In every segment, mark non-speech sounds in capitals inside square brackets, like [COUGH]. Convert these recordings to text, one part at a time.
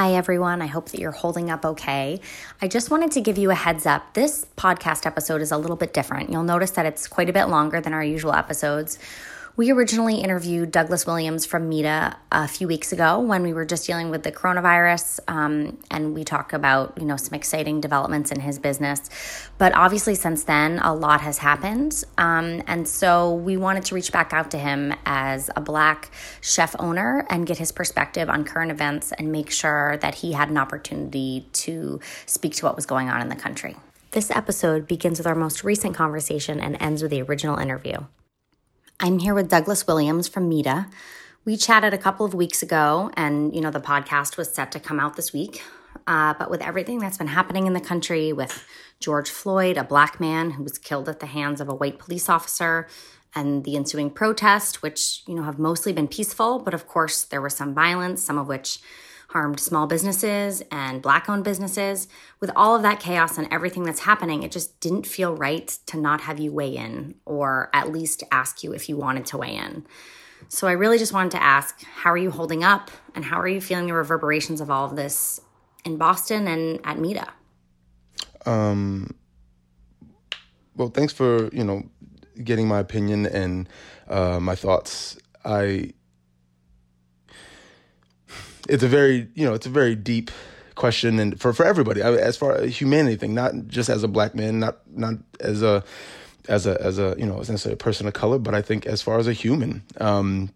Hi, everyone. I hope that you're holding up okay. I just wanted to give you a heads up. This podcast episode is a little bit different. You'll notice that it's quite a bit longer than our usual episodes. We originally interviewed Douglass Williams from Mida a few weeks ago when we were just dealing with the coronavirus, um, and we talked about you know some exciting developments in his business. But obviously, since then, a lot has happened, um, and so we wanted to reach back out to him as a black chef owner and get his perspective on current events and make sure that he had an opportunity to speak to what was going on in the country. This episode begins with our most recent conversation and ends with the original interview. I'm here with Douglass Williams from Mida. We chatted a couple of weeks ago, and you know the podcast was set to come out this week. Uh, but with everything that's been happening in the country, with George Floyd, a black man who was killed at the hands of a white police officer, and the ensuing protest, which you know have mostly been peaceful, but of course there was some violence, some of which harmed small businesses and black owned businesses. With all of that chaos and everything that's happening, it just didn't feel right to not have you weigh in or at least ask you if you wanted to weigh in. So I really just wanted to ask how are you holding up and how are you feeling the reverberations of all of this in Boston and at Mida? Um, well, thanks for, you know, getting my opinion and uh, my thoughts. I it's a very you know it's a very deep question and for for everybody. As far as humanity thing not just as a black man not not as a as a as a you know as a person of color but i think as far as a human um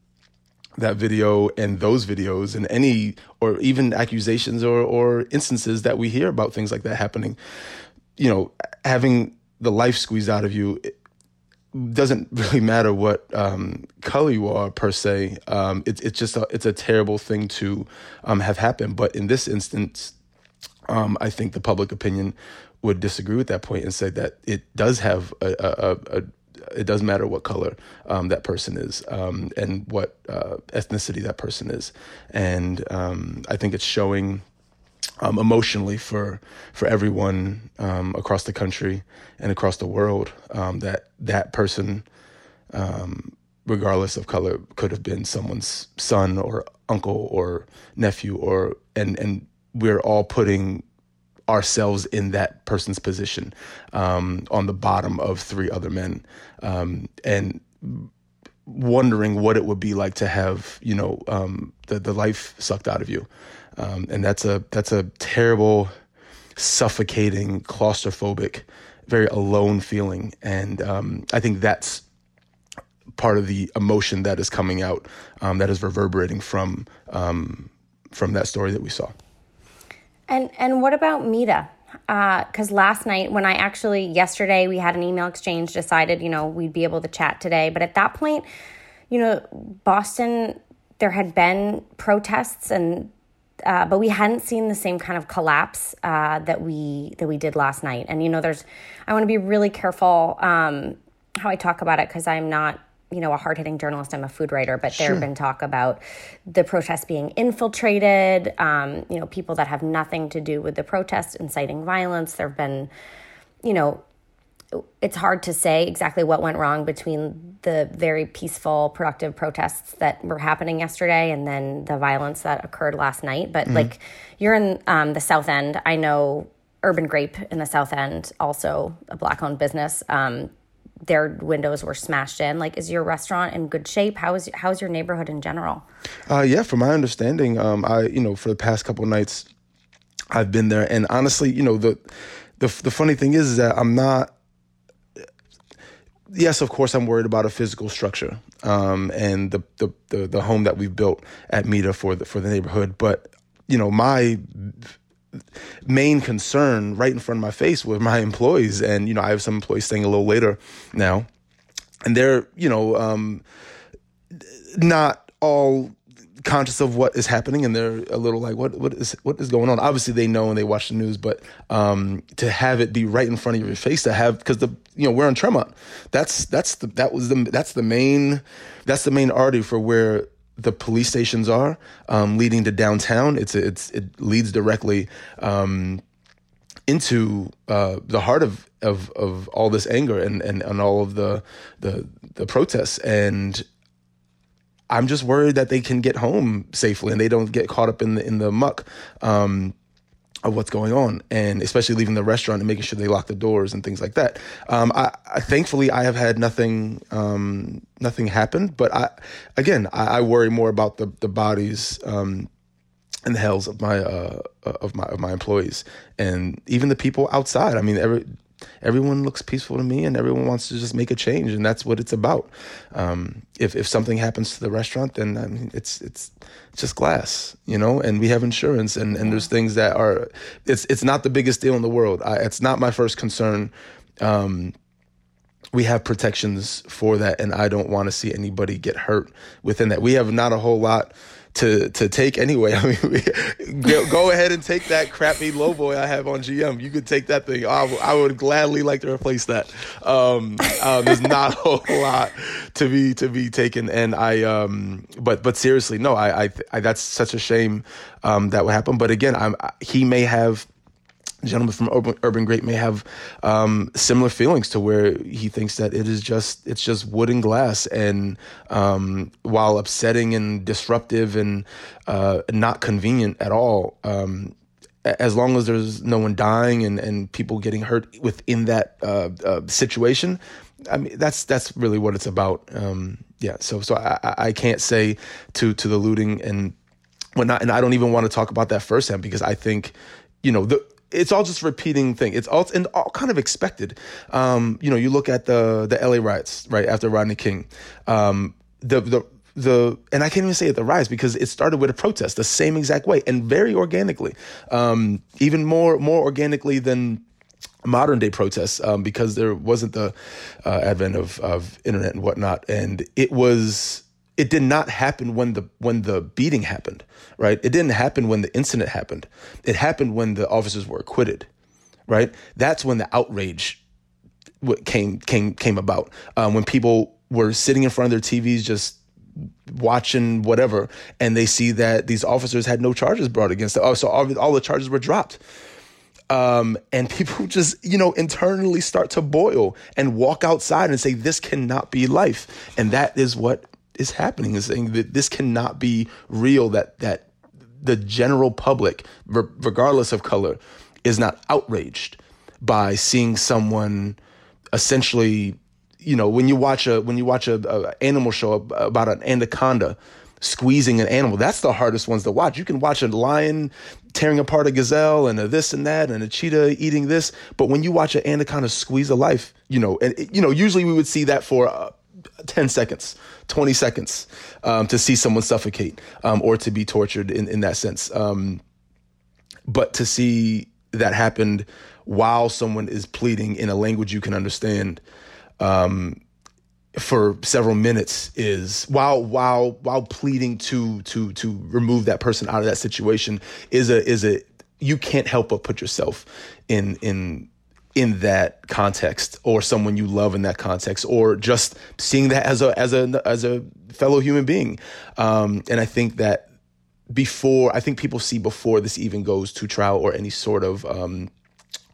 that video and those videos and any or even accusations or or instances that we hear about things like that happening you know having the life squeezed out of you doesn't really matter what um, color you are per se. Um, it's it's just a, it's a terrible thing to um, have happened. But in this instance, um, I think the public opinion would disagree with that point and say that it does have a, a, a, a it does matter what color um, that person is um, and what uh, ethnicity that person is, and I think it's showing um, emotionally for for everyone um, across the country and across the world um, that that person, um, regardless of color, could have been someone's son or uncle or nephew or and and we're all putting ourselves in that person's position um, on the bottom of three other men um, and wondering what it would be like to have you know the the life sucked out of you um, and that's a that's a terrible, suffocating, claustrophobic, very alone feeling. And um, I think that's part of the emotion that is coming out, um, that is reverberating from um, from that story that we saw. And and what about Mida? Because uh, last night, when I actually yesterday we had an email exchange, decided you know we'd be able to chat today. But at that point, you know, Boston, there had been protests and uh, but we hadn't seen the same kind of collapse uh, that we that we did last night. And you know, there's I want to be really careful um, how I talk about it because I'm not you know a hard hitting journalist. I'm a food writer, but sure. there have been talk about the protests being infiltrated. Um, you know, people that have nothing to do with the protest inciting violence. There have been you know it's hard to say exactly what went wrong between the very peaceful, productive protests that were happening yesterday and then the violence that occurred last night. But mm-hmm. like you're in um, the South End, I know Urban Grape in the South End, also a black owned business. Um, their windows were smashed in. Like, is your restaurant in good shape? How is how's your neighborhood in general? Uh, yeah, from my understanding, um, I you know for the past couple nights, I've been there, and honestly, you know the the the funny thing is, is that I'm not yes, of course, I'm worried about a physical structure um, and the, the, the the home that we've built at Mida for the for the neighborhood. But you know, my main concern right in front of my face was my [LAUGHS] employees, and you know, I have some employees staying a little later now, and they're you know um, not all conscious of what is happening and they're a little like what what is what is going on? Obviously they know and they watch the news but um, to have it be right in front of your face to have because the you know we're on Tremont that's that's the that was the that's the main that's the main artery for where the police stations are um, leading to downtown. It's it's it leads directly um, into uh, the heart of, of of all this anger and, and, and all of the the the protests. And I'm just worried that they can get home safely and they don't get caught up in the in the muck. Um, of what's going on, and especially leaving the restaurant and making sure they lock the doors and things like that. Um, I, I, thankfully I have had nothing um, nothing happen, but I again I, I, worry more about the the bodies um, and the hells of my uh, of my of my employees and even the people outside. I mean, every everyone looks peaceful to me and everyone wants to just make a change and that's what it's about. Um, if, if something happens to the restaurant then I mean, it's it's just glass you know and we have insurance and, and there's things that are it's it's not the biggest deal in the world. I, it's not my first concern. Um, we have protections for that and i don't want to see anybody get hurt within that. We have not a whole lot to to take anyway. [LAUGHS] I mean, go, go, ahead and take that crappy lowboy I have on GM. You could take that thing. I, I would gladly like to replace that. Um, uh, there's not a [LAUGHS] whole lot to be to be taken, and I um, but but seriously, no, I, I, I that's such a shame um, that would happen. But again, I'm he may have gentleman from Urban, Urban Grape may have um, similar feelings to where he thinks that it is just it's just wood and glass, and um, while upsetting and disruptive and uh, not convenient at all. Um, as long as there's no one dying and, and people getting hurt within that uh, uh, situation, I mean that's that's really what it's about. Um, yeah, so so I, I can't say to to the looting and whatnot, and I don't even want to talk about that firsthand because I think you know the it's all just repeating thing. It's all and all kind of expected. Um, you know, you look at the the LA riots right after Rodney King. Um, the the the and I can't even say it the rise because it started with a protest the same exact way and very organically, um, even more more organically than modern day protests um, because there wasn't the uh, advent of of internet and whatnot, and it was it did not happen when the when the beating happened, right? It didn't happen when the incident happened. It happened when the officers were acquitted, right? That's when the outrage came came came about. Um, when people were sitting in front of their TVs just watching whatever, and they see that these officers had no charges brought against them. Oh, so all, all the charges were dropped. Um, and [LAUGHS] people just, you know, internally start to boil and walk outside and say, this cannot be life. And that is what is happening is saying that this cannot be real that that the general public regardless of color is not outraged by seeing someone essentially you know when you watch a when you watch a, a animal show about an anaconda squeezing an animal that's the hardest ones to watch. You can watch a lion tearing apart a gazelle and a this and that and a cheetah eating this but when you watch an anaconda squeeze a life you know and you know usually we would see that for uh, 10 seconds 20 seconds um, to see someone suffocate um, or to be tortured in, in that sense. Um, but to see that happened while someone is pleading in a language you can understand um, for several minutes is while while while pleading to to to remove that person out of that situation is a is a you can't help but put yourself in in in that context or someone you love in that context or just seeing that as a as a as a fellow human being. Um, and i think that before i think people see before this even goes to trial or any sort of um,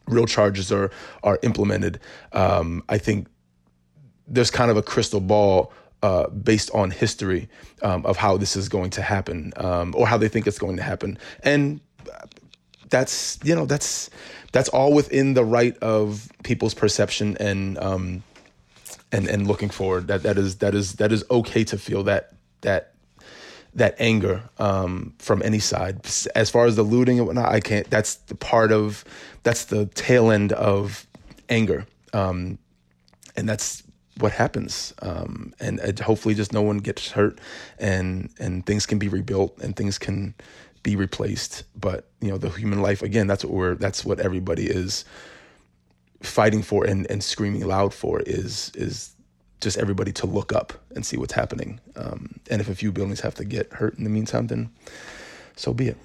real charges are are implemented. Um, i think there's kind of a crystal ball uh, based on history um, of how this is going to happen um, or how they think it's going to happen. And that's you know that's that's all within the right of people's perception and um and and looking forward that that is that is that is okay to feel that that that anger um, from any side. As far as the looting and whatnot, I can't. That's the part of that's the tail end of anger, um, and that's what happens. Um, and, and hopefully, just no one gets hurt, and and things can be rebuilt, and things can be replaced. But you know, the human life again. That's what we're. That's what everybody is fighting for and, and screaming loud for. Is is just everybody to look up and see what's happening. Um, and if a few buildings have to get hurt in the meantime, then so be it.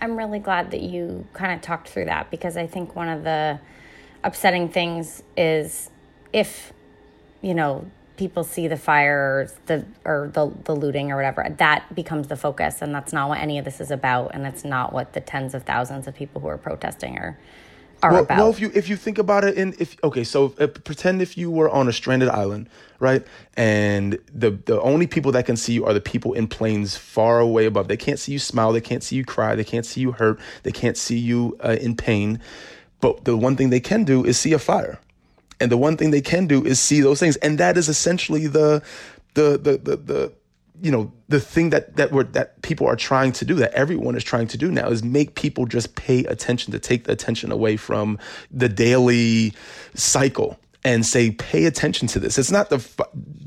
I'm really glad that you kind of talked through that because I think one of the upsetting things is if you know people see the fire or the or the, the looting or whatever that becomes the focus. And that's not what any of this is about. And it's not what the tens of thousands of people who are protesting are are well, about. well, if you if you think about it, in if okay, so uh, pretend if you were on a stranded island, right, and the the only people that can see you are the people in planes far away above. They can't see you smile, they can't see you cry, they can't see you hurt, they can't see you uh, in pain. But the one thing they can do is see a fire, and the one thing they can do is see those things, and that is essentially the the the the, the you know the thing that that we're that people are trying to do that everyone is trying to do now is make people just pay attention to take the attention away from the daily cycle and say pay attention to this. It's not the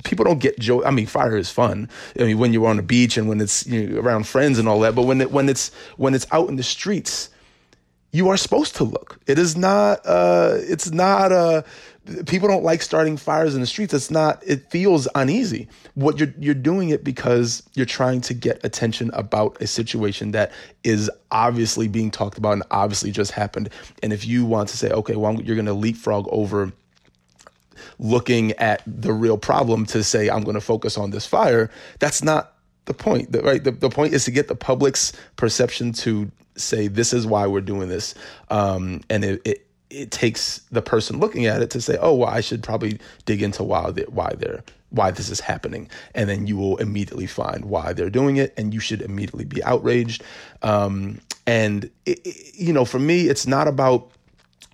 people don't get joy i mean fire is fun. I mean when you're on the beach and when it's you know, around friends and all that but when it when it's when it's out in the streets you are supposed to look. It is not uh it's not uh people don't like starting fires in the streets. It's not it feels uneasy. What you're you're doing it because you're trying to get attention about a situation that is obviously being talked about and obviously just happened. And if you want to say okay well you're going to leapfrog over looking at the real problem to say i'm going to focus on this fire that's not the point. Right the, the point is to get the public's perception to say this is why we're doing this. Um, and it, it it takes the person looking at it to say, "Oh, well, I should probably dig into why they why they're why this is happening," and then you will immediately find why they're doing it, and you should immediately be outraged. Um, and it, it, you know, for me, it's not about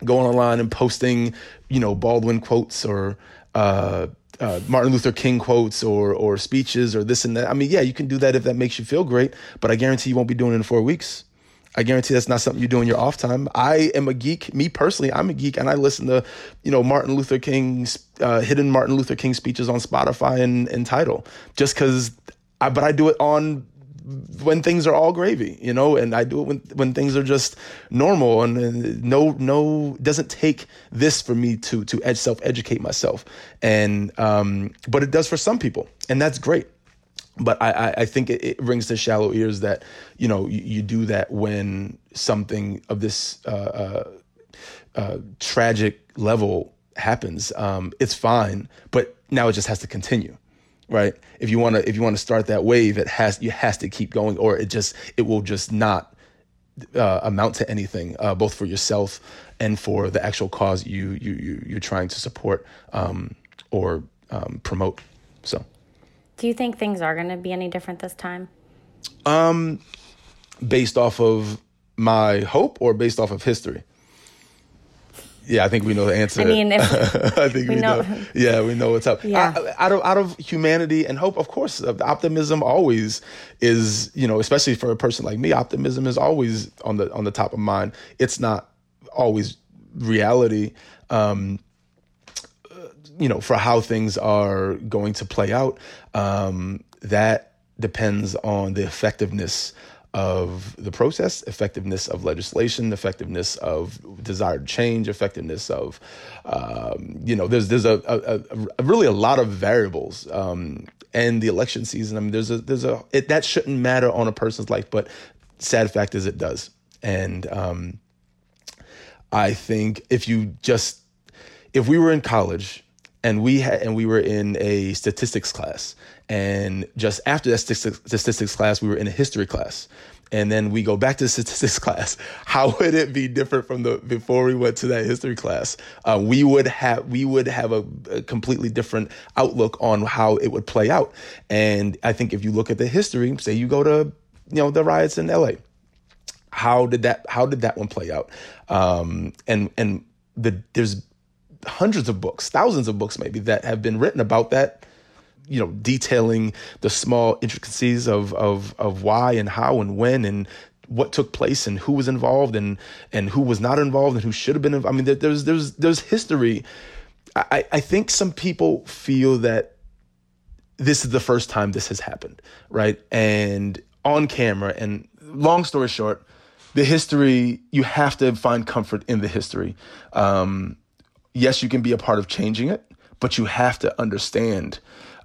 going online and posting, you know, Baldwin quotes or uh, uh, Martin Luther King quotes or or speeches or this and that. I mean, yeah, you can do that if that makes you feel great, but I guarantee you won't be doing it in four weeks. I guarantee that's not something you do in your off time. I am a geek. Me personally, I'm a geek, and I listen to, you know, Martin Luther King's uh, hidden Martin Luther King speeches on Spotify and, and Tidal, just because. I, but I do it on when things are all gravy, you know, and I do it when when things are just normal and, and no no doesn't take this for me to to ed- self educate myself, and um, but it does for some people, and that's great but I, I think it, it, rings to shallow ears that you know you, you do that when something of this uh, uh, uh, tragic level happens. Um, it's fine, but now it just has to continue, right? If you want to if you want to start that wave, it has you has to keep going, or it just it will just not uh, amount to anything, uh, both for yourself and for the actual cause you you, you you're trying to support um, or um, promote. Do you think things are going to be any different this time? Um, based off of my hope or based off of history? Yeah, I think we know the answer. I mean, if [LAUGHS] I think we, we know, know, Yeah, we know what's up. Yeah. I, out of out of humanity and hope, of course, optimism always is. You know, especially for a person like me, optimism is always on the on the top of mind. It's not always reality. Um, you know, for how things are going to play out, um, that depends on the effectiveness of the process, effectiveness of legislation, effectiveness of desired change, effectiveness of, um, you know, there's there's a, a, a, really a lot of variables. Um, and the election season, I mean, there's a there's a it, that shouldn't matter on a person's life, but sad fact is it does. And um, I think if you just if we were in college and we had and we were in a statistics class. And just after that statistics class we were in a history class. And then we go back to [LAUGHS] statistics class. How would it be different from the before we went to that history class? Uh, we would have we would have a, a, completely different outlook on how it would play out. And i think if you look at the history say you go to you know the riots in la how did that how did that one play out? Um, and and the there's hundreds of books, thousands of books maybe that have been written about that you know detailing the small intricacies of of of why and how and when and what took place and who was involved and and who was not involved and who should have been involved. I mean there's there's there's history I, I think some people feel that this is the first time this has happened, right? And on camera, and long story short, the history, you have to find comfort in the history. Um, yes, you can be a part of changing it, but you have to understand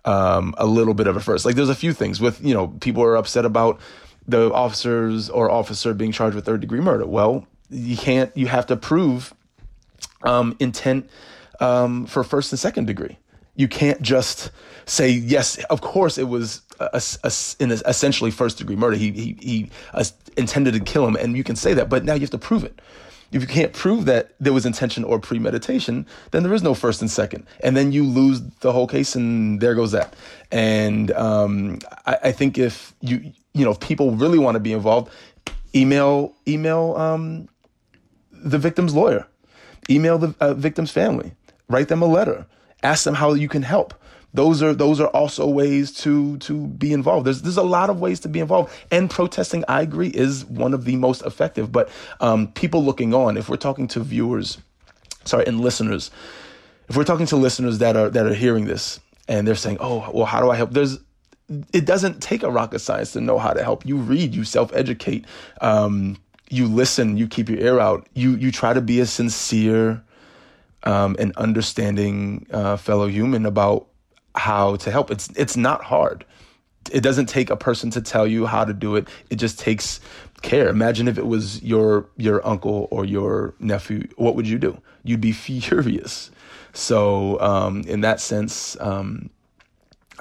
um, a little bit of it first. Like there's a few things with, you know, people are upset about the officers or officer being charged with third degree murder. Well, you can't, you have to prove um, intent um, for first and second degree. You can't just say, yes, of course it was a, a, in essentially first degree murder. He, he, he uh, intended to kill him, and you can say that, but now you have to prove it. If you can't prove that there was intention or premeditation, then there is no first and second, and then you lose the whole case, and there goes that. And um, I, I, think if you you know if people really want to be involved, email email um, the victim's lawyer, email the uh, victim's family, write them a letter, ask them how you can help those are those are also ways to to be involved. There's there's a lot of ways to be involved, and protesting, I agree, is one of the most effective. But um, people looking on, if we're talking to viewers, sorry, and listeners, if we're talking to listeners that are that are hearing this and they're saying, "Oh, well, how do I help?" There's it doesn't take a rocket science to know how to help. You read, you self educate, um, you listen, you keep your ear out, you you try to be a sincere um, and understanding uh, fellow human about how to help. It's it's not hard. It doesn't take a person to tell you how to do it. It just takes care. Imagine if it was your your uncle or your nephew. What would you do? You'd be [LAUGHS] furious. So um, in that sense, um,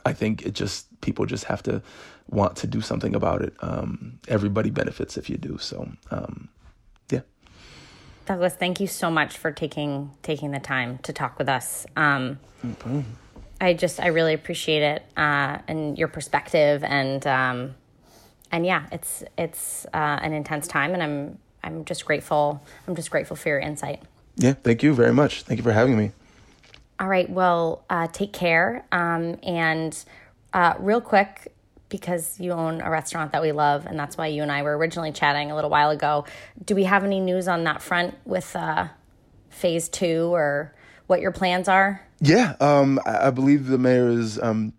I think it just people just have to want to do something about it. Um, everybody benefits if you do. So um, yeah. Douglass, thank you so much for taking taking the time to talk with us. Um, no I just I really appreciate it uh, and your perspective and um, and yeah, it's it's uh, an intense time, and I'm I'm just grateful. I'm just grateful for your insight. Yeah, thank you very much. Thank you for having me. All right, well, uh, take care. Um, and uh, real quick, because you own a restaurant that we love, and that's why you and I were originally chatting a little while ago. Do we have any news on that front with uh, phase two or what your plans are? Yeah, um, I, I, believe the mayor is um,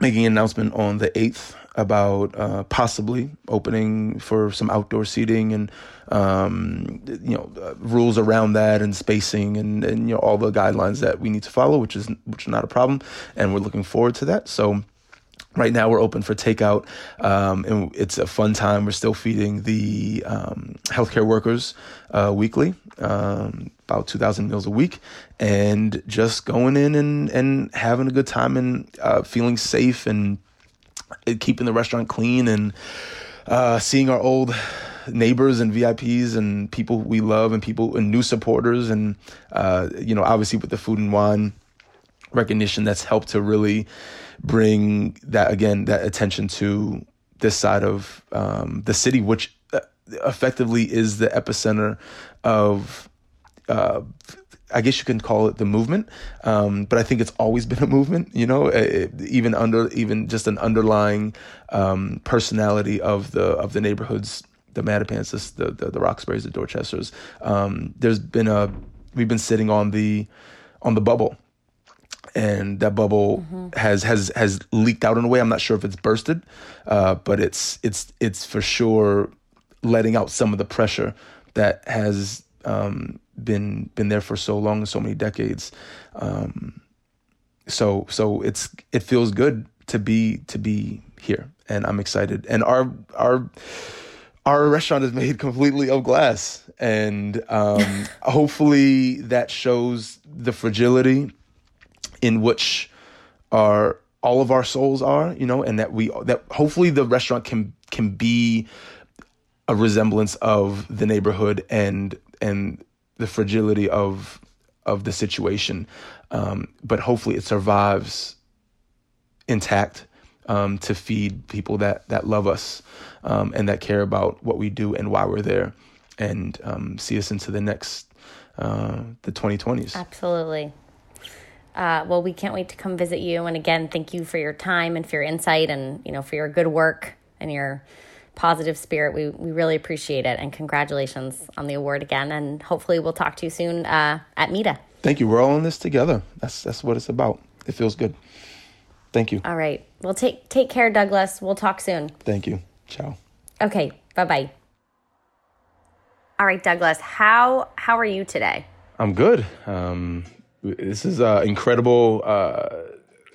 making an announcement on the 8th about uh, possibly opening for some outdoor seating and um, you know uh, rules around that and spacing and, and you know all the guidelines that we need to follow, which is which is not a problem, and we're looking forward to that. So Right now, we're open for takeout, um, and it's a fun time. We're still feeding the um, healthcare workers uh, weekly, um, about 2,000 meals a week, and just going in and, and having a good time and uh, feeling safe and keeping the restaurant clean and uh, seeing our old neighbors and VIPs and people we love and people and new supporters and uh, you know obviously with the food and wine recognition that's helped to really bring that again that attention to this side of um, the city, which uh, effectively is the epicenter of. Uh, I guess you can call it the movement, um, but I think it's always been a movement. You know, it, even under even just an underlying um, personality of the of the neighborhoods, the Mattapans, the the, the Roxburys, the Dorchesters. Um, there's been a we've been sitting on the on the bubble and that bubble mm-hmm. has has has leaked out in a way. I'm not sure if it's bursted, uh, but it's it's it's for sure letting out some of the pressure that has um, been been there for so long, and so many decades. Um, so so it's it feels good to be to be here, and I'm excited. And our our our restaurant is made [LAUGHS] completely of glass, and um, [LAUGHS] hopefully that shows the fragility in which our all of our souls are, you know, and that we that hopefully the restaurant can can be a resemblance of the neighborhood and and the fragility of of the situation, um, but hopefully it survives intact um, to feed people that that love us um, and that care about what we do and why we're there, and um, see us into the next uh, the 2020s. Absolutely. Uh, well, we can't wait to come visit you. And again, thank you for your time and for your insight and, you know, for your good work and your positive spirit. We, we really appreciate it. And congratulations on the award again. And hopefully we'll talk to you soon uh, at Mida. Thank you. We're all in this together. That's, that's what it's about. It feels good. Thank you. All right. Well, take, take care, Douglass. We'll talk soon. Thank you. Ciao. Okay. Bye-bye. All right, Douglass, how, how are you today? I'm good. Um, this is uh, incredible, uh,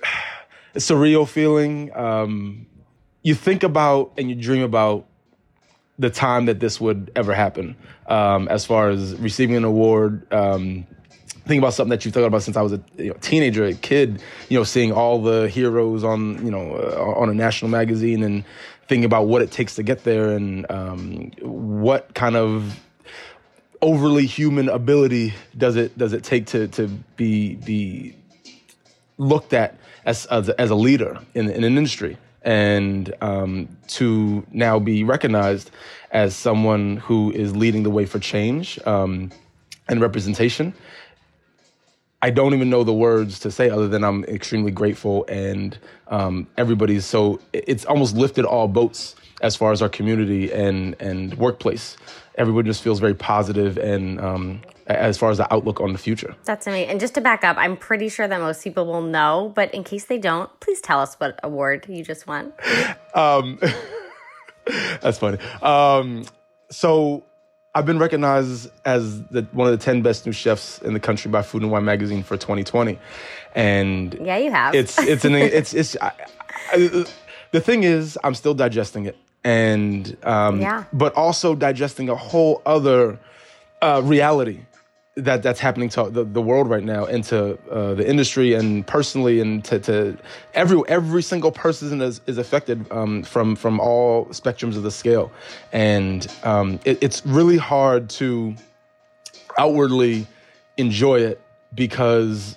[SIGHS] surreal feeling. Um, you think about and you dream about the time that this would ever happen. Um, as far as receiving an award, um, think about something that you thought about since I was a you know, teenager, a kid. You know, seeing all the heroes on you know uh, on a national magazine and thinking about what it takes to get there and um, what kind of overly human ability does it does it take to to be be looked at as as, as a leader in, in an industry and um, to now be recognized as someone who is leading the way for change um, and representation. I don't even know the words to say other than I'm extremely grateful and um, everybody's so it's almost lifted all boats as far as our community and and workplace. Everyone just feels very positive and um, as far as the outlook on the future. That's amazing. And just to back up, I'm pretty sure that most people will know, but in case they don't, please tell us what award you just won. [LAUGHS] Um, [LAUGHS] that's funny. Um, so I've been recognized as the, one of the 10 best new chefs in the country by Food and Wine magazine for 2020. And yeah, you have. It's, it's, an, it's, it's, I, I, the thing is, I'm still digesting it. And, um, yeah. but also digesting a whole other uh, reality that that's happening to the, the world right now and to uh, the industry and personally and to, to every every single person is, is affected um, from from all spectrums of the scale. And um, it, it's really hard to outwardly enjoy it because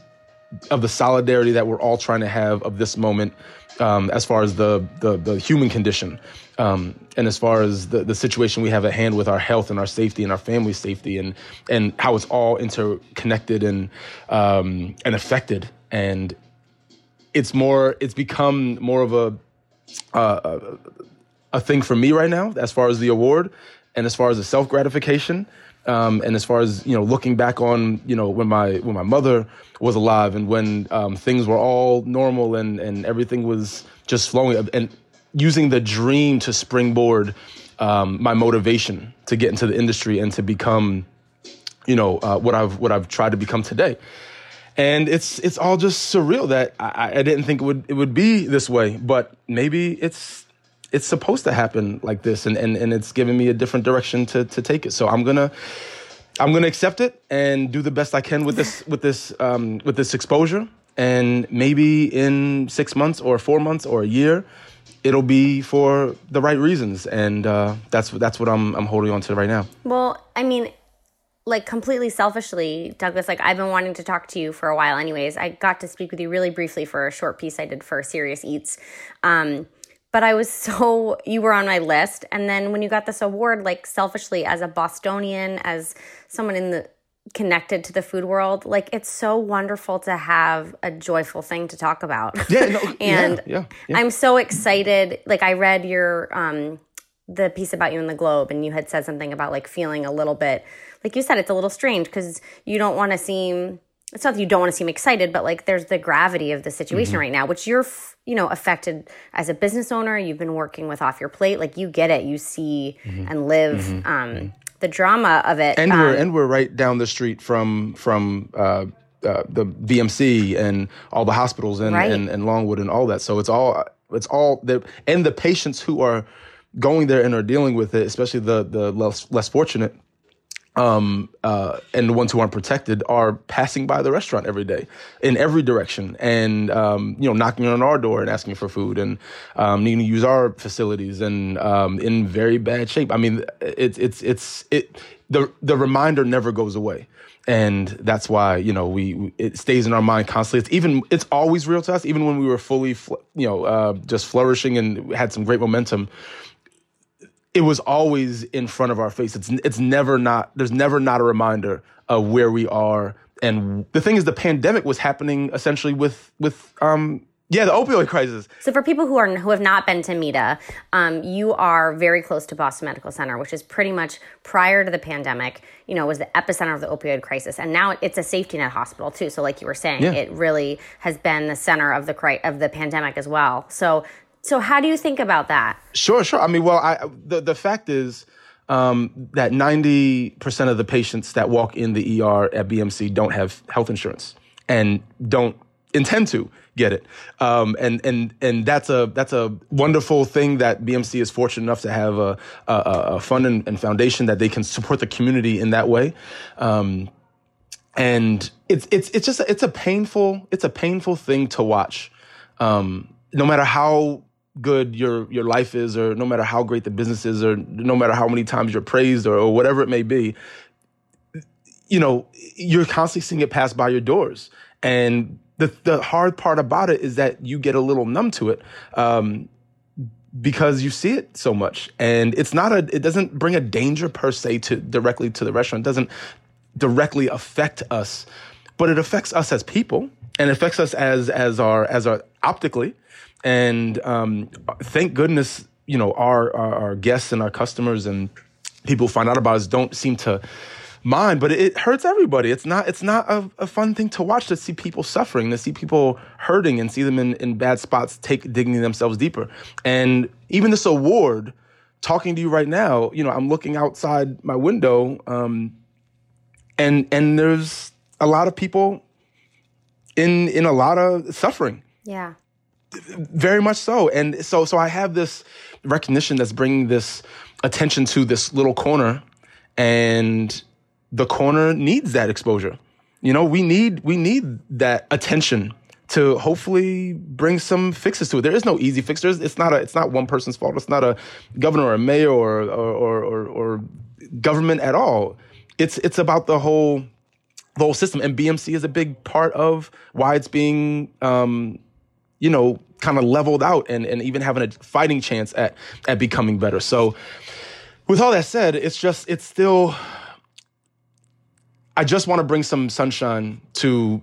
of the solidarity that we're all trying to have of this moment um, as far as the, the, the human condition. Um, and as far as the, the situation we have at hand with our health and our safety and our family safety and and how it's all interconnected and um, and affected. And it's more it's become more of a a thing for me right now as far as the award and as far as the self gratification um, and as far as you know, looking back on you know when my when my mother was alive and when um, things were all normal and and everything was just flowing. And using the dream to springboard um, my motivation to get into the industry and to become you know uh, what I've what I've tried to become today. And it's it's all just surreal that I, I didn't think it would it would be this way, but maybe it's it's supposed to happen like this and, and, and it's giving me a different direction to, to take it. So I'm gonna I'm gonna accept it and do the best I can with this with this um, with this exposure. And maybe in six months or four months or a year, it'll be for the right reasons. And uh, that's that's what I'm I'm holding on to right now. Well, I mean, like completely selfishly, Douglass, like I've been wanting to talk to you for a while anyways. I got to speak with you really briefly for a short piece I did for Serious Eats. Um, but I was [LAUGHS] so you were on my list. And then when you got this award, like selfishly as a Bostonian, as someone in the connected to the food world, like it's so wonderful to have a joyful thing to talk about. [LAUGHS] Yeah, no, [LAUGHS] and yeah, yeah, yeah. I'm so excited. Like I read your um the piece about you in the Globe, and you had said something about like feeling a little bit, like you said, it's a little strange because you don't want to seem. It's not that you don't want to seem excited, but like there's the gravity of the situation mm-hmm. right now, which you're you know affected as a business owner you've been working with off your plate like you get it you see mm-hmm. and live mm-hmm. Um, mm-hmm. The drama of it and um, we're and we're right down the street from from uh, uh, the BMC and all the hospitals and, right. and, and Longwood and all that. So it's all it's all the and the patients who are going there and are dealing with it, especially the the less less fortunate um, uh, and the ones who aren't protected are passing by the restaurant every day in every direction and, um, you know, knocking on our door and asking for food and um, needing to use our facilities and um, in very bad shape. I mean, it's, it's, it's, it, the, the reminder never goes away. And that's why, you know, we, it stays in our mind constantly. It's even, it's always real to us, even when we were fully, you know, uh, just flourishing and had some great momentum it was always in front of our face. It's it's never not there's never not a reminder of where we are. And the thing is, the pandemic was happening essentially with with um yeah the opioid crisis. So for people who are who have not been to Mida, um, you are very close to Boston Medical Center, which is pretty much prior to the pandemic. You know, was the epicenter of the opioid crisis, and now it's a safety net hospital too. So like you were saying, yeah. it really has been the center of the cri- of the pandemic as well. So so how do you think about that? Sure, sure. I mean, well, I, the the fact is um, that ninety percent of the patients that walk in the ER at BMC don't have health insurance and don't intend to get it. Um, and and and that's a that's a wonderful thing that BMC is fortunate enough to have a a, a fund and, and, foundation that they can support the community in that way. Um, and it's it's it's just it's a painful it's a painful thing to watch. Um, no matter how good your your life is or no matter how great the business is or no matter how many times you're praised or, or whatever it may be you know, you're constantly seeing it pass by your doors. And the, the hard part about it is that you get a little numb to it. Um, because you see it so much and it's not a it doesn't bring a danger per se to directly to the restaurant it doesn't directly affect us but it affects us as people and affects us as as our as our optically and um, thank goodness you know our, our our guests and our customers and people find out about us don't seem to mind, but it hurts everybody. It's not it's not a, a, fun thing to watch to see people suffering, to see people hurting and see them in, in bad spots take digging themselves deeper. And even this award, talking to you right now, you know, I'm looking outside my window, um, and and there's a lot of people in in a lot of suffering. Yeah. Very much so. And so so I have this recognition that's bringing this attention to this little corner and the corner needs that exposure. You know, we need we need that attention to hopefully bring some fixes to it. There is no easy fix. There's, it's not a it's not one person's fault. It's not a governor or a mayor or or or, or government at all. It's it's about the whole the whole system. And BMC is a big part of why it's being um, you know kind of leveled out and and even having a fighting chance at at becoming better. So with all that said, it's just it's still I just want to bring some sunshine to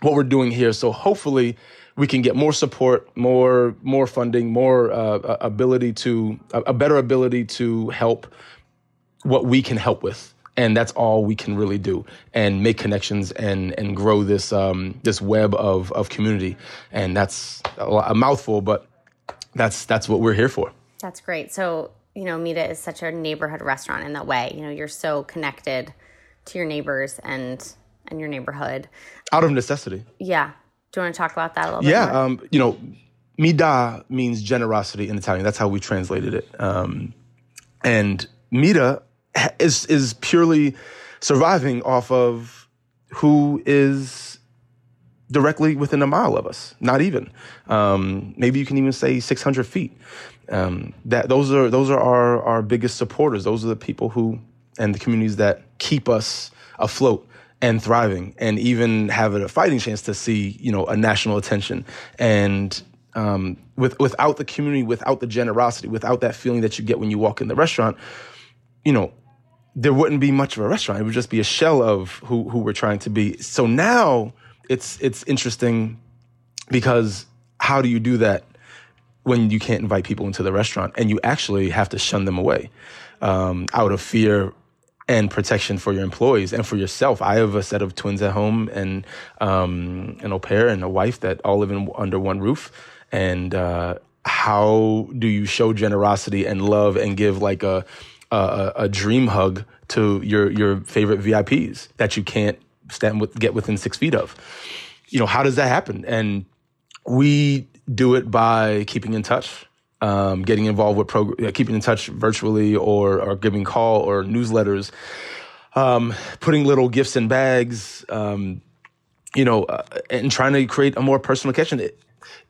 what we're doing here. So hopefully we can get more support, more more funding, more uh, ability to a better ability to help what we can help with, and that's all we can really do, and make connections and and grow this um, this web of of community, and that's a, a mouthful, but that's that's what we're here for. That's great. So you know, Mida is such a neighborhood restaurant in that way. You know, you're so connected to your neighbors and and your neighborhood out of necessity. Yeah. Do you want to talk about that a little yeah, bit? Yeah. Um, you know, Mida means generosity in Italian. That's how we translated it. Um, and Mida is is purely surviving off of who is directly within a mile of us. Not even. Um, maybe you can even say 600 feet. Um, that those are those are our our biggest supporters. Those are the people who and the communities that keep us afloat and thriving and even have a fighting chance to see you know a national attention and um, with without the community without the generosity without that feeling that you get when you walk in the restaurant you know there wouldn't be much of a restaurant it would just be a shell of who who we're trying to be so now it's it's interesting because how do you do that when you can't invite people into the restaurant and you actually have to shun them away um, out of fear and protection for your employees and for yourself. I have a set of twins at home and um, an au pair and a wife that all live in, under one roof. And uh, how do you show generosity and love and give like a, a, a dream hug to your your favorite VIPs that you can't stand with, get within six feet of? You know, how does that happen? And we do it by keeping in touch um, getting involved with prog- uh, keeping in touch virtually or, or giving call or newsletters, um, putting little gifts in bags, um, you know, uh, and trying to create a more personal connection.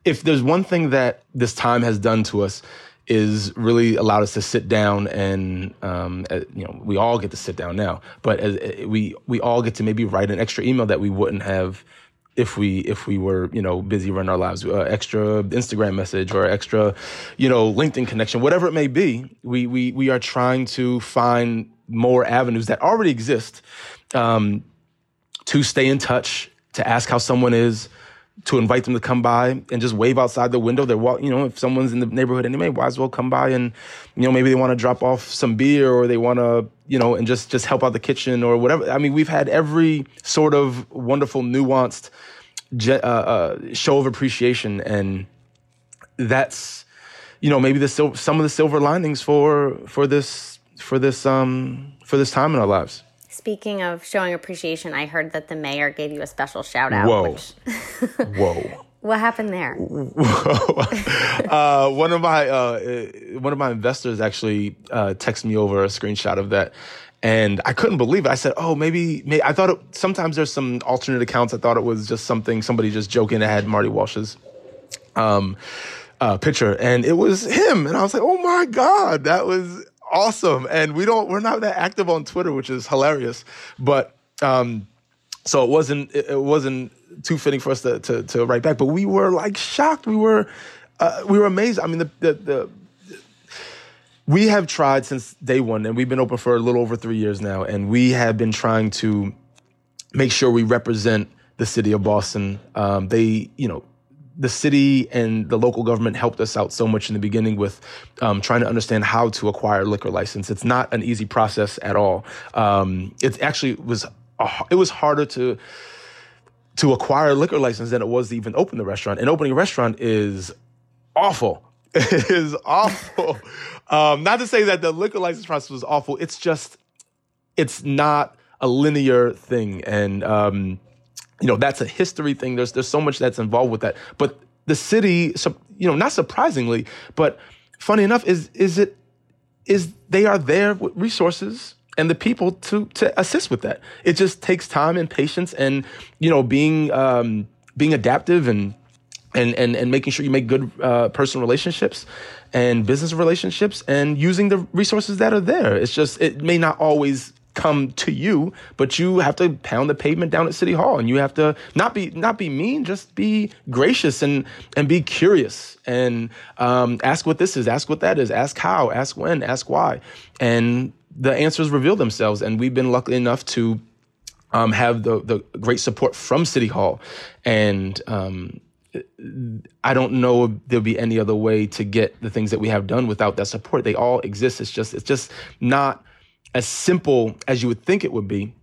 If there's one thing that this time has done to us, is really allowed us to sit down and um, uh, you know we all get to sit down now, but as, uh, we we all get to maybe write an extra email that we wouldn't have if we if we were you know busy running our lives uh, extra instagram message or extra you know linkedin connection whatever it may be we we we are trying to find more avenues that already exist um, to stay in touch to ask how someone is to invite them to come by and just wave outside the window. They're walk you know if someone's in the neighborhood anyway might as well come by and you know maybe they want to drop off some beer or they want to you know and just just help out the kitchen or whatever. I mean we've had every sort of wonderful nuanced uh, uh, show of appreciation, and that's you know maybe the sil- some of the silver linings for for this for this um for this time in our lives. Speaking of showing appreciation, I heard that the mayor gave you a special shout out. Whoa, which... [LAUGHS] whoa. What happened there? [LAUGHS] uh, one of my uh, one of my investors actually uh, texted me over a screenshot of that, and I couldn't believe it. I said, "Oh, maybe." maybe I thought it, sometimes there's some alternate accounts. I thought it was just something somebody just joking that had Marty Walsh's um, uh, picture, and it was him. And I was like, "Oh my god, that was awesome!" And we don't, we're not that active on Twitter, which is hilarious. But Um, so it wasn't it, wasn't too fitting for us to, to, to write back, but we were like shocked. We were uh, we were amazed. I mean, the, the, the we have tried since day one, and we've been open for a little over three years now, and we have been trying to make sure we represent the city of Boston. Um, they, you know, the city and the local government helped us out so much in the beginning with um, trying to understand how to acquire a liquor license. It's not an easy process at all. Um, it actually was it was harder to to acquire a liquor license than it was to even open the restaurant. And opening a restaurant is awful. [LAUGHS] It is awful. um, not to say that the liquor license process was awful. It's just it's not a linear thing, and um, you know that's a history thing. There's there's so much that's involved with that. But the city, you know, not surprisingly, but funny enough, is is it is they are there with resources and the people to to assist with that. It just takes time and patience, and you know, being um, being adaptive and and and and making sure you make good uh, personal relationships and business relationships, and using the resources that are there. It's just it may not always come to you, but you have to pound the pavement down at City Hall, and you have to not be not be mean, just be gracious and and be curious and um, ask what this is, ask what that is, ask how, ask when, ask why, and the answers reveal themselves. And we've been lucky enough to um, have the, the great support from City Hall. And um, I don't know if there'll be any other way to get the things that we have done without that support. They all exist. It's just it's just not as simple as you would think it would be.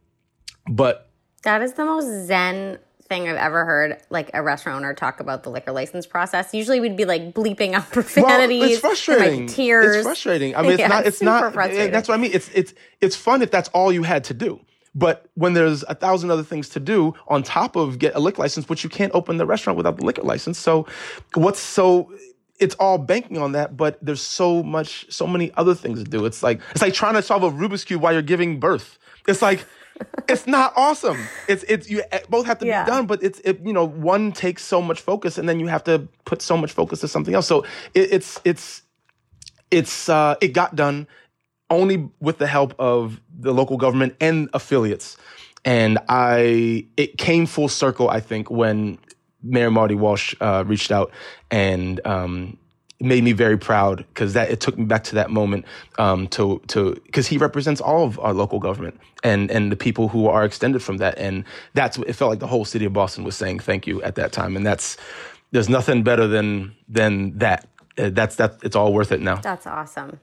But that is the most zen thing I've ever heard like a restaurant owner talk about the liquor license process. Usually we'd be like bleeping out profanities. [LAUGHS] Well, it's frustrating. Like, tears. It's frustrating. I mean, it's yeah, not. It's, it's not. Eh, that's what I mean. It's it's it's fun if that's all you had to do. But when there's a thousand other things to do on top of get a liquor license, which you can't open the restaurant without the liquor license. So, what's so it's all banking on that, but there's so much, so many other things to do. It's like it's like trying to solve a Rubik's cube while you're giving birth. It's like [LAUGHS] it's not awesome. It's it's you eh, both have to yeah. be done, but it's it, you know one takes so much focus, and then you have to put so much focus to something else. So it, it's it's it's uh, it got done only with the help of the local government and affiliates, and I it came full circle. I think when Mayor Marty Walsh uh, reached out and um, made me very proud because that it took me back to that moment um, to to because he represents all of our local government and and the people who are extended from that. And that's it felt like the whole city of Boston was saying thank you at that time. And that's there's nothing better than than that. Uh, that's that it's all worth it now. That's awesome.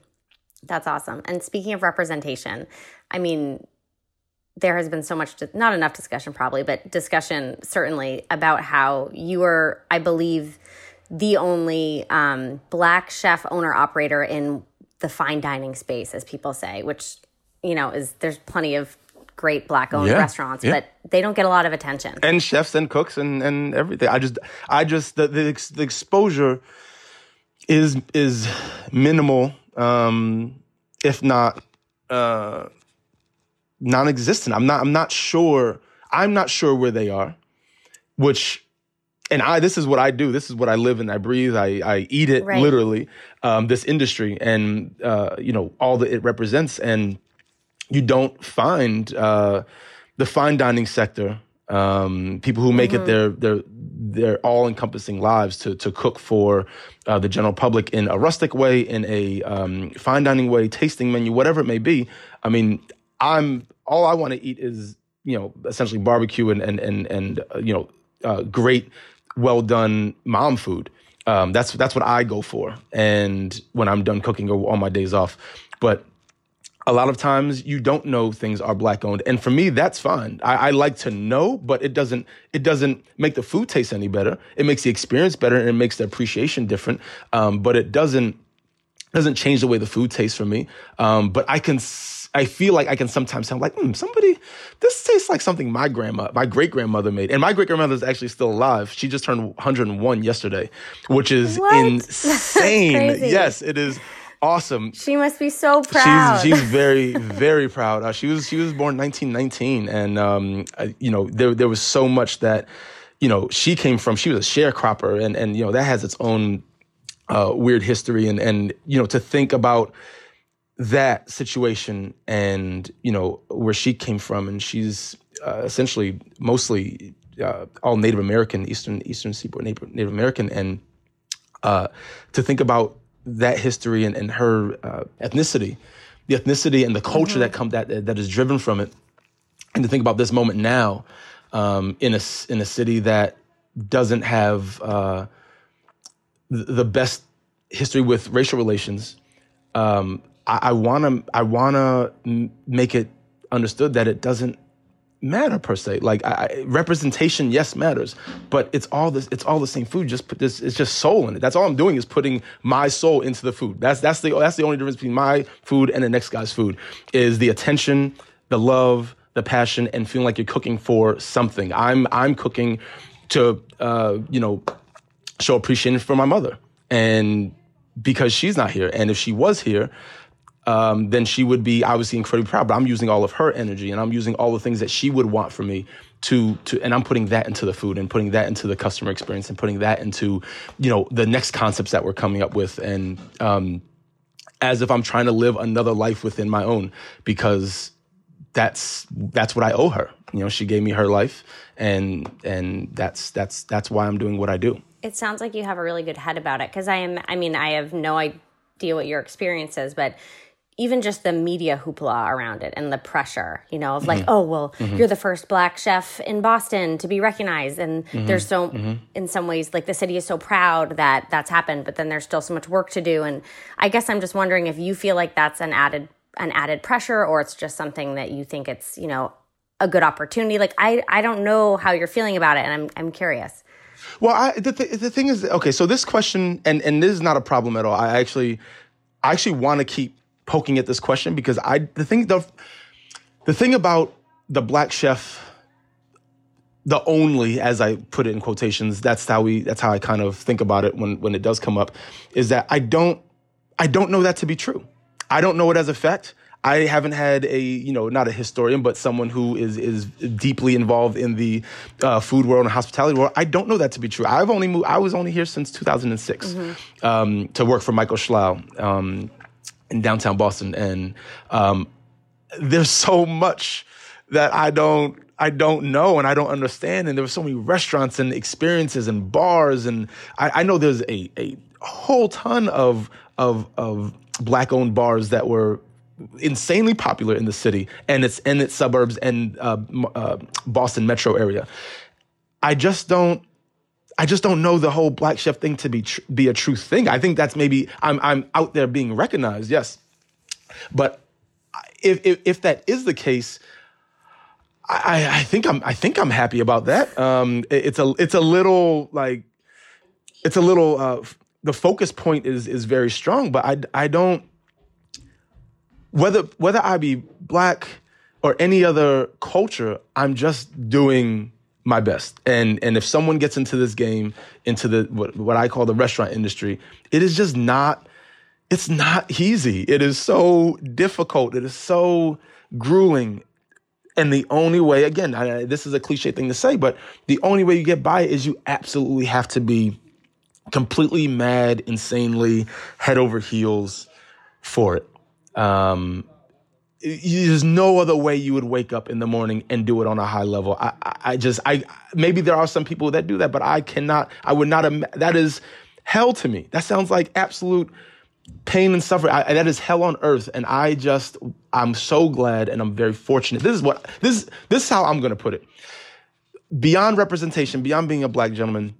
That's awesome. And speaking of representation I mean there has been so much not enough discussion probably but discussion certainly about how you are I believe the only um, black chef owner operator in the fine dining space, as people say, which you know is there's plenty of great black owned yeah, restaurants, yeah. but they don't get a lot of attention. And chefs and cooks and and everything. I just I just the the, the exposure is is minimal, um, if not uh, non-existent. I'm not I'm not sure. I'm not sure where they are, which and I this is what I do. This is what I live and I breathe. I I eat it right. literally. Um, this industry and uh, you know all that it represents, and you don't find uh, the fine dining sector. Um, people who make mm-hmm. it their their their all encompassing lives to to cook for uh, the general public in a rustic way, in a um, fine dining way, tasting menu, whatever it may be. I mean, I'm all I want to eat is you know essentially barbecue and and and and uh, you know uh, great well done mom food. Um, that's that's what I go for, and when I'm done cooking or on my days off. But a lot of times you don't know things are black owned, and for me that's fine. I, I, like to know, but it doesn't it doesn't make the food taste any better. It makes the experience better, and it makes the appreciation different. Um, but it doesn't doesn't change the way the food tastes for me. Um, but I can I feel like I can sometimes sound like, hmm, somebody, this tastes like something my grandma, my great grandmother made. And my great grandmother is actually still alive. She just turned 101 yesterday, which is what? [LAUGHS] insane. yes, it is awesome. She must be so proud. She's, she's [LAUGHS] very, very proud. Uh, she was she was born 1919, and um, uh, you know there there was so much that you know she came from. She was a sharecropper, and and you know that has its own uh, weird history, and and you know to think about that situation and you know where she came from and she's uh, essentially mostly uh, all Native American, Eastern Eastern Seaboard Native, Native American, and uh, to think about that history and, and her uh, ethnicity, the ethnicity and the culture mm-hmm. that come that that is driven from it, and to think about this moment now um, in a in a city that doesn't have uh, the best history with racial relations. Um, I want to I want to make it understood that it doesn't matter per se. Like I, representation, yes, matters, but it's all this. It's all the same food. Just put this. It's just soul in it. That's all I'm doing is putting my soul into the food. That's that's the that's the only difference between my food and the next guy's food is the attention, the love, the passion, and feeling like you're cooking for something. I'm I'm cooking to uh, you know show appreciation for my mother and because she's not here and if she was here um, then she would be obviously incredibly proud. But I'm using all of her energy and I'm using all the things that she would want for me to to and I'm putting that into the food and putting that into the customer experience and putting that into, you know, the next concepts that we're coming up with and um, as if I'm trying to live another life within my own because that's that's what I owe her. You know, she gave me her life and and that's that's that's why I'm doing what I do. It sounds like you have a really good head about it because I am I mean, I have no idea what your experience is, but even just the media hoopla around it and the pressure, you know, of like, mm-hmm. oh, well, mm-hmm. you're the first black chef in Boston to be recognized. And mm-hmm. there's so, mm-hmm. in some ways, like the city is so proud that that's happened, but then there's still so much work to do. And I guess I'm just wondering if you feel like that's an added, an added pressure or it's just something that you think it's, you know, a good opportunity. Like, I, I don't know how you're feeling about it. And I'm, I'm curious. Well, I, the, th- the thing is, okay, so this question, and, and this is not a problem at all. I actually, I actually want to keep poking at this question because I the thing the the thing about the black chef the only as i put it in quotations that's how we that's how i kind of think about it when when it does come up is that i don't i don't know that to be true. I don't know it as a fact. I haven't had a you know not a historian but someone who is is deeply involved in the uh, food world and hospitality world. I don't know that to be true. I've only moved i was only here since 2006 mm-hmm. um, to work for Michael Schlow um, in downtown Boston, and um, there's so much that I don't I don't know and I don't understand. And there were so many restaurants and experiences and bars, and I, I know there's a a whole ton of of of black owned bars that were insanely popular in the city and its and its suburbs and uh, uh, Boston metro area. I just don't I just don't know the whole black chef thing to be tr- be a true thing. I think that's maybe I'm I'm out there being recognized, yes, but if if, if that is the case, I, I think I'm I think I'm happy about that. Um, it, it's a it's a little like it's a little uh, the focus point is is very strong, but I I don't whether whether I be black or any other culture, I'm just doing my best. And and if someone gets into this game, into the what, what I call the restaurant industry, it is just not it's not easy. It is so difficult. It is so grueling. And the only way, again, I, this is a cliche thing to say, but the only way you get by is you absolutely have to be completely mad, insanely head over heels for it. Um, there's no other way you would wake up in the morning and do it on a high level. I, I just, I maybe there are some people that do that, but I cannot. I would not. That is hell to me. That sounds like absolute pain and suffering. I, that is hell on earth, and I just, I'm so glad, and I'm very fortunate. This is what this this is how I'm going to put it. Beyond representation, beyond being a black gentleman,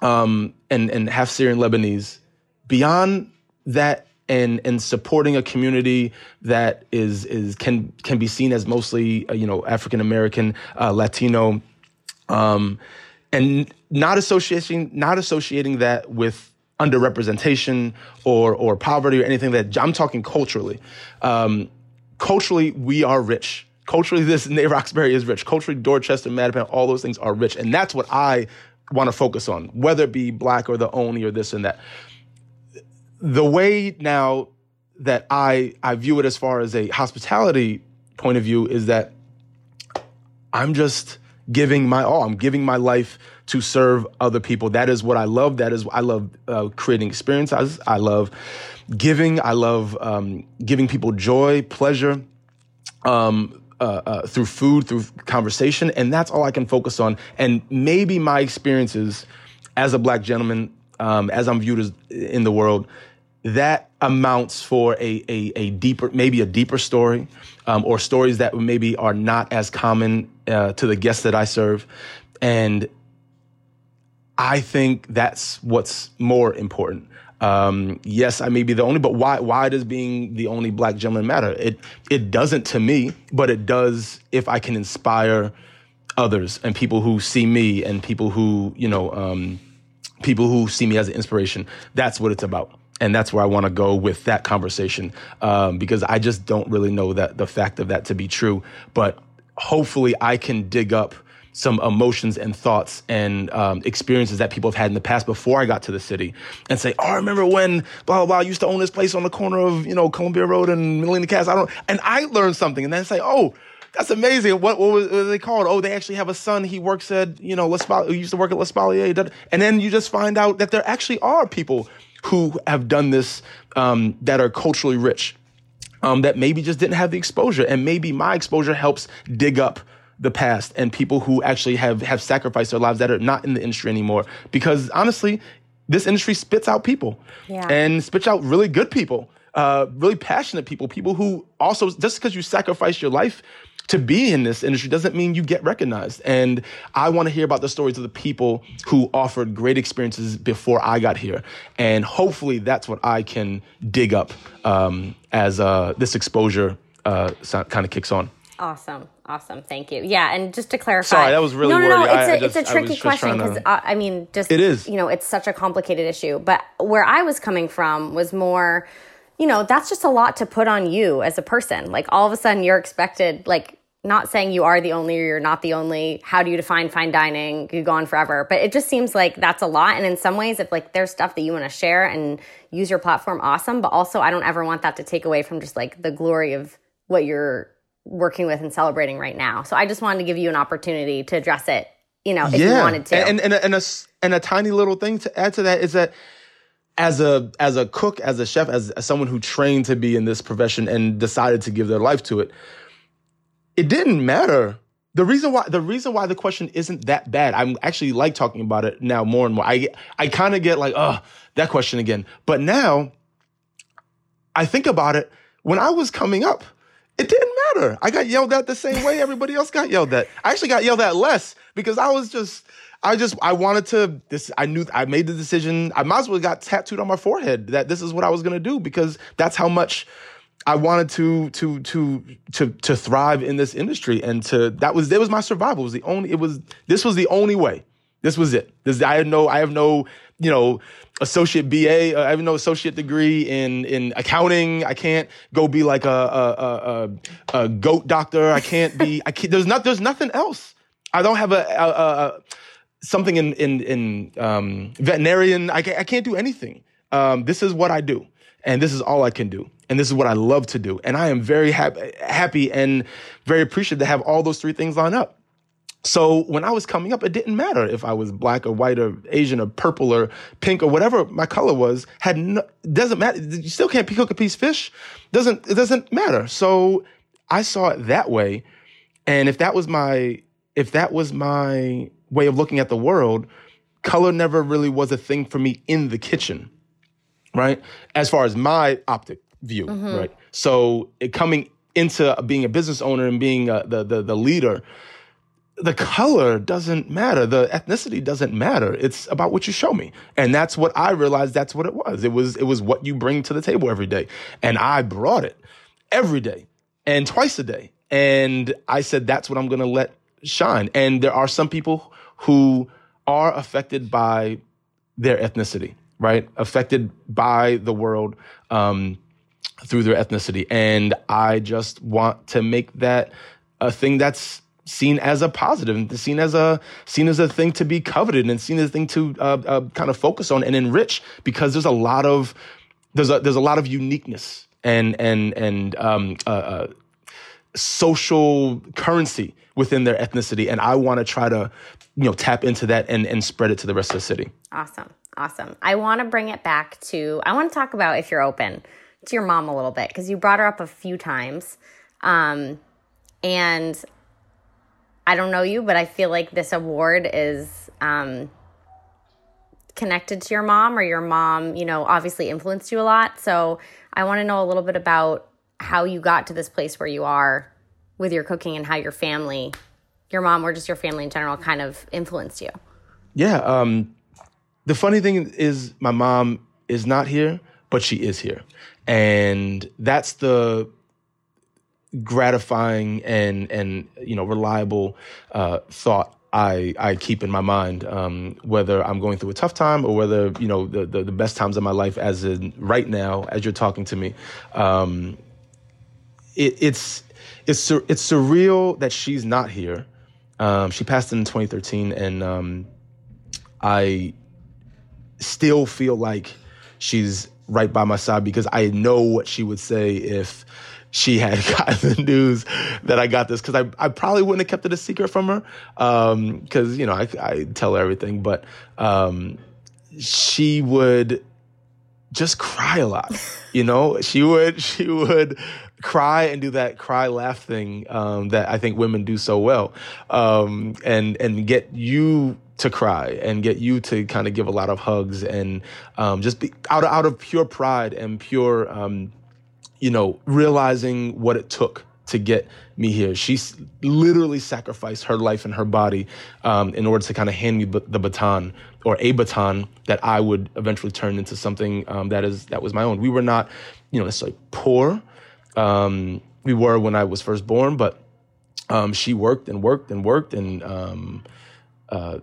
um, and and half Syrian Lebanese, beyond that and and supporting a community that is is can can be seen as mostly uh, you know African American, uh, Latino, um, and not associating not associating that with underrepresentation or or poverty or anything that I'm talking culturally. Um, culturally, we are rich. Culturally, [LAUGHS] this Roxbury is rich. Culturally, Dorchester, Mattapan, all those things are rich, and that's what I want to focus on, whether it be black or the only or this and that the way now that I I view it as far as a hospitality point of view is that I'm just giving my all. I'm giving my life to serve other people. That is what I love. That is I love uh, creating experiences. I love giving. I love um, giving people joy, pleasure. Um, uh, uh, through food, through conversation, and that's all I can focus on. And maybe my experiences as a black gentleman, um, as I'm viewed as in the world, that amounts for a, a, a deeper, maybe a deeper story, um, or stories that maybe are not as common uh, to the guests that I serve. And I think that's what's more important. Um, yes, I may be the only, but why? Why does being the only black gentleman matter? It it doesn't to me, but it does if I can inspire others and people who see me and people who you know um, people who see me as an inspiration. That's what it's about, and that's where I want to go with that conversation um, because I just don't really know that the fact of that to be true, but hopefully I can dig up some emotions and thoughts and um, experiences that people have had in the past before I got to the city and say, oh, I remember when blah, blah, blah, I used to own this place on the corner of, you know, Columbia Road and Millennium Cast. I don't, and I learned something and then say, oh, that's amazing. What, what was what they called? Oh, they actually have a son. He works at, you know, L'Espalier, he used to work at L'Espalier. And then you just find out that there actually are people who have done this um, that are culturally rich. Um, that maybe just didn't have the exposure, and maybe my exposure helps dig up the past and people who actually have have sacrificed their lives that are not in the industry anymore. Because honestly, this industry spits out people Yeah. and spits out really good people, uh, really passionate people, people who also just because you sacrifice your life to be in this industry doesn't mean you get recognized. And I want to hear about the stories of the people who offered great experiences before I got here. And hopefully that's what I can dig up um, as uh, this exposure uh, kind of kicks on. Awesome. Awesome. Thank you. Yeah. And just to clarify. Sorry, that was really No, no, no. It's I- a I just- a I was tricky question trying to- because uh, I mean, just It is. You know, it's such a complicated issue. But where I was coming from was more, you know, that's just a lot to put on you as a person. Like all of a sudden, you're expected. Like not saying you are the only or you're not the only. How do you define fine dining? You go on forever, but it just seems like that's a lot. And in some ways, if like there's stuff that you want to share and use your platform, awesome. But also, I don't ever want that to take away from just like the glory of what you're working with and celebrating right now. So I just wanted to give you an opportunity to address it, you know, if you wanted to. And and and a, s- and a tiny little thing to add to that is that as a as a cook, as a chef, as, as someone who trained to be in this profession and decided to give their life to it, it didn't matter. The reason why the reason why the question isn't that bad, I'm actually like talking about it now more and more. I I kind of get like, oh, that question again. But now I think about it. When I was coming up, it didn't matter. I got yelled at the same way everybody else got yelled at. I actually got yelled at less because I was just, I just, I wanted to. This, I knew, I made the decision. I might as well got tattooed on my forehead that this is what I was gonna do because that's how much I wanted to, to, to, to, to thrive in this industry and to. That was, that was my survival. It was the only. It was. This was the only way. This was it. This, I had no, I have no, you know, associate BA. Uh, I have no associate degree in in accounting. I can't go be like a a, a, a, a goat doctor. I can't be. I can't. There's not. There's nothing else. I don't have a, a, a something in in in um, veterinarian. I I can't do anything. Um, this is what I do, and this is all I can do, and this is what I love to do, and I am very happy happy and very appreciative to have all those three things line up. So when I was coming up, it didn't matter if I was black or white or Asian or purple or pink or whatever my color was. Had no, doesn't matter. You still can't cook a piece of fish. Doesn't it doesn't matter. So I saw it that way, and if that was my if that was my way of looking at the world, color never really was a thing for me in the kitchen, right? As far as my optic view, right? So it coming into being a business owner and being uh the, the the leader the color doesn't matter. The ethnicity doesn't matter. It's about what you show me. And that's what I realized that's what it was. It was it was what you bring to the table every day. And I brought it every day and twice a day. And I said that's what I'm going to let shine. And there are some people who are affected by their ethnicity, right? Affected by the world um, through their ethnicity. And I just want to make that a thing that's seen as a positive and seen as a seen as a thing to be coveted and seen as a thing to uh, uh, kind of focus on and enrich because there's a lot of there's a there's a lot of uniqueness and and and um, uh, uh, social currency within their ethnicity and I want to try to you know tap into that and and spread it to the rest of the city. Awesome. Awesome. I want to bring it back to, I want to talk about, if you're open, to your mom a little bit, because you brought her up a few times. Um, And I don't know you, but I feel like this award is um, connected to your mom, or your mom, you know, obviously influenced you a lot. So I want to know a little bit about how you got to this place where you are with your cooking and how your family, your mom, or just your family in general, kind of influenced you. Yeah. Um, the funny thing is, my mom is not here, but she is here. And that's the gratifying and and you know reliable uh, thought I I keep in my mind, um, whether I'm going through a tough time or whether you know the, the, the best times of my life, as in right now, as you're talking to me. Um, it, it's it's it's surreal that she's not here. Um, she passed in 2013, and um, I still feel like she's right by my side because I know what she would say if she had [LAUGHS] gotten the news that I got this because I, I probably wouldn't have kept it a secret from her because um, you know I, I tell her everything, but um, she would just cry a lot. You know, she would she would cry and do that cry laugh thing um, that I think women do so well, um, and and get you to cry and get you to kind of give a lot of hugs and um, just be out of, out of pure pride and pure um, you know realizing what it took to get me here. She literally sacrificed her life and her body um, in order to kind of hand me b- the baton or a baton that I would eventually turn into something um, that is that was my own. We were not, you know, necessarily poor. Um, we were when I was first born, but um, she worked and worked and worked and um, uh,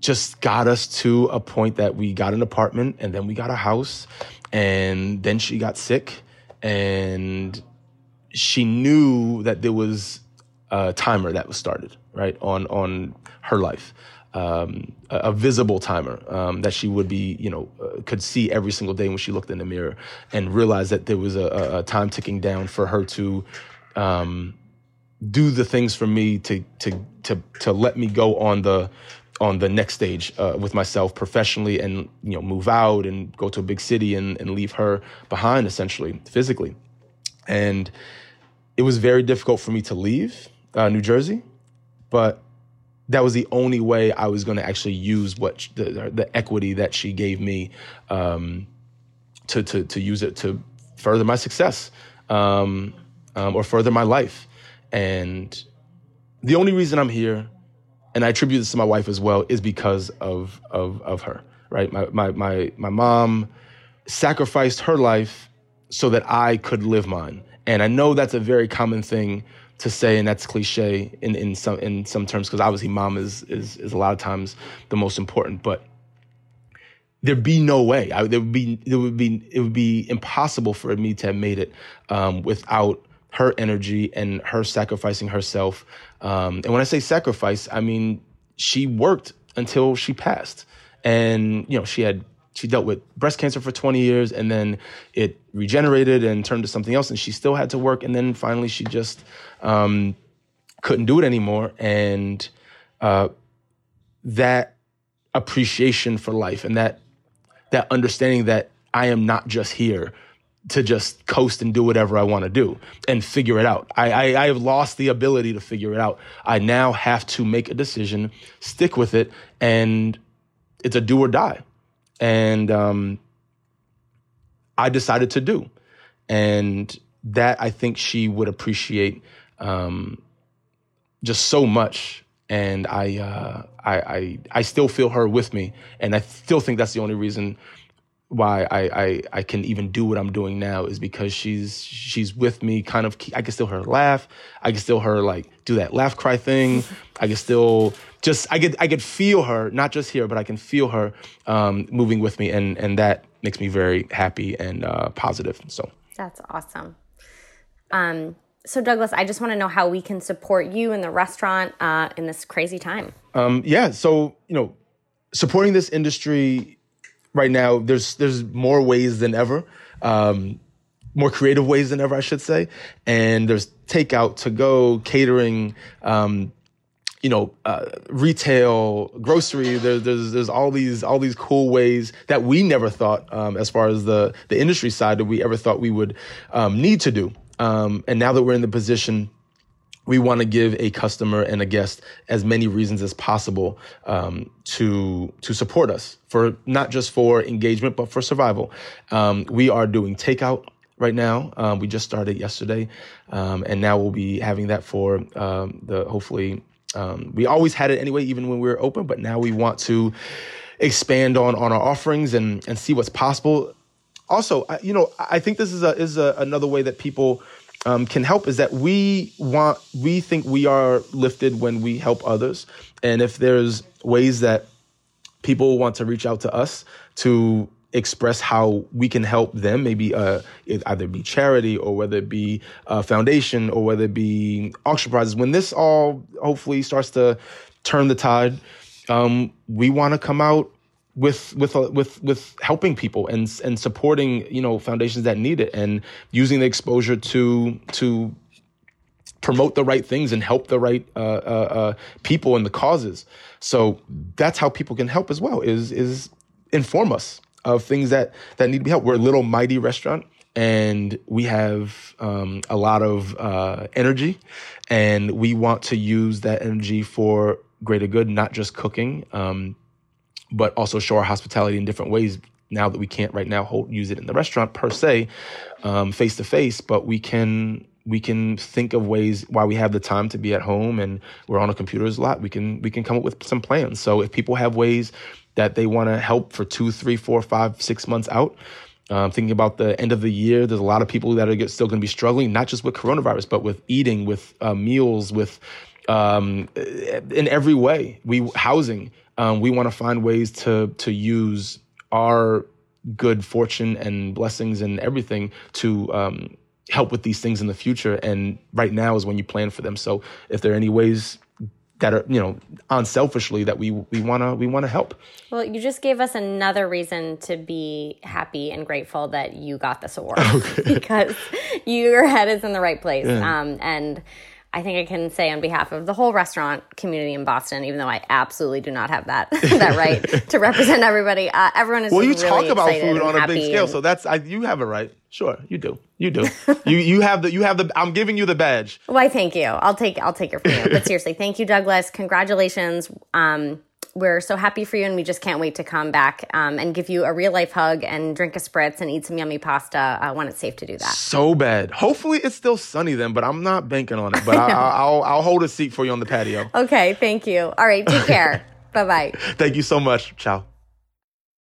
just got us to a point that we got an apartment and then we got a house and then she got sick and she knew that there was a timer that was started right on on her life um, a, visible timer um, that she would be you know uh, could see every single day when she looked in the mirror and realized that there was a, a time ticking down for her to um, do the things for me to to to to let me go on the on the next stage uh, with myself professionally and you know move out and go to a big city and, and leave her behind essentially physically. And it was very difficult for me to leave uh, New Jersey, but that was the only way I was going to actually use what the, the equity that she gave me um, to, to, to use it to further my success um, um, or further my life. And the only reason I'm here, and I attribute this to my wife as well, is because of of of her. Right, my my my my mom sacrificed her life so that I could live mine. And I know that's a very common thing to say, and that's cliche in, in some in some terms, because obviously mom is, is is a lot of times the most important. But there'd be no way. I, there would be there would be it would be impossible for me to have made it um, without her energy and her sacrificing herself. Um, and when I say sacrifice, I mean she worked until she passed, and you know she had she dealt with breast cancer for 20 years and then it regenerated and turned to something else and she still had to work and then finally she just um, couldn't do it anymore and uh, that appreciation for life and that that understanding that I am not just here to just coast and do whatever I want to do and figure it out. I, I, I, have lost the ability to figure it out. I now have to make a decision, stick with it, and it's a do or die and um, I decided to do, and that I think she would appreciate um, just so much. And I, uh, I, I, I still feel her with me, and I still think that's the only reason why I, I I can even do what I'm doing now is because she's she's with me. Kind of, I can still hear her laugh. I can still hear her like do that laugh cry thing. I can still just I could I could feel her not just here, but I can feel her um, moving with me, and and that makes me very happy and uh, positive. So that's awesome. Um, so Douglass, I just want to know how we can support you in the restaurant uh, in this crazy time. Um, yeah, so you know, supporting this industry right now, there's there's more ways than ever, um, more creative ways than ever, I should say. And there's takeout, to go, catering, um, you know, uh, retail, grocery. There, there's there's all these all these cool ways that we never thought, um, as far as the the industry side, that we ever thought we would um, need to do. Um, and now that we're in the position we want to give a customer and a guest as many reasons as possible um, to to support us for not just for engagement but for survival. Um, we are doing takeout right now. Um, we just started yesterday, um, and now we'll be having that for um, the hopefully. Um, we always had it anyway, even when we were open, but now we want to expand on on our offerings and and see what's possible. Also, you know, I think this is a is a, another way that people um, can help is that we want we think we are lifted when we help others and if there's ways that people want to reach out to us to express how we can help them maybe uh, it either be charity or whether it be a foundation or whether it be auction prizes when this all hopefully starts to turn the tide um, we want to come out with with uh, with with helping people and and supporting you know foundations that need it and using the exposure to to promote the right things and help the right uh, uh, uh, people and the causes. So that's how people can help as well. Is is inform us of things that that need to be helped. We're a little mighty restaurant, and we have um, a lot of uh, energy, and we want to use that energy for greater good, not just cooking. Um, but also show our hospitality in different ways now that we can't right now hold, use it in the restaurant per se face to face but we can we can think of ways while we have the time to be at home and we're on our computers a lot we can we can come up with some plans so if people have ways that they want to help for two three four five six months out um, thinking about the end of the year, there's a lot of people that are still going to be struggling, not just with coronavirus, but with eating, with uh, meals, with um, in every way. We housing. Um, we want to find ways to to use our good fortune and blessings and everything to um, help with these things in the future. And right now is when you plan for them. So if there are any ways that are you know unselfishly that we we want to we want to help well you just gave us another reason to be happy and grateful that you got this award [LAUGHS] okay. [LAUGHS] because your head is in the right place yeah. um, and I think I can say on behalf of the whole restaurant community in Boston, even though I absolutely do not have that [LAUGHS] that right to represent everybody. Uh, everyone is well. you really talk about food on a big scale, and, so that's I, you have a right. Sure, you do. You do. [LAUGHS] you you have the you have the. I'm giving you the badge. Why? Thank you. I'll take I'll take it from you. But [LAUGHS] seriously, thank you, Douglass. Congratulations. Um, we're so happy for you and we just can't wait to come back um, and give you a real life hug and drink a spritz and eat some yummy pasta uh, when it's safe to do that. So bad. Hopefully it's still sunny then, but I'm not banking on it. But [LAUGHS] I, will I'll hold a seat for you on the patio. Okay, thank you. All right, take care. [LAUGHS] bye bye. Thank you so much. Ciao.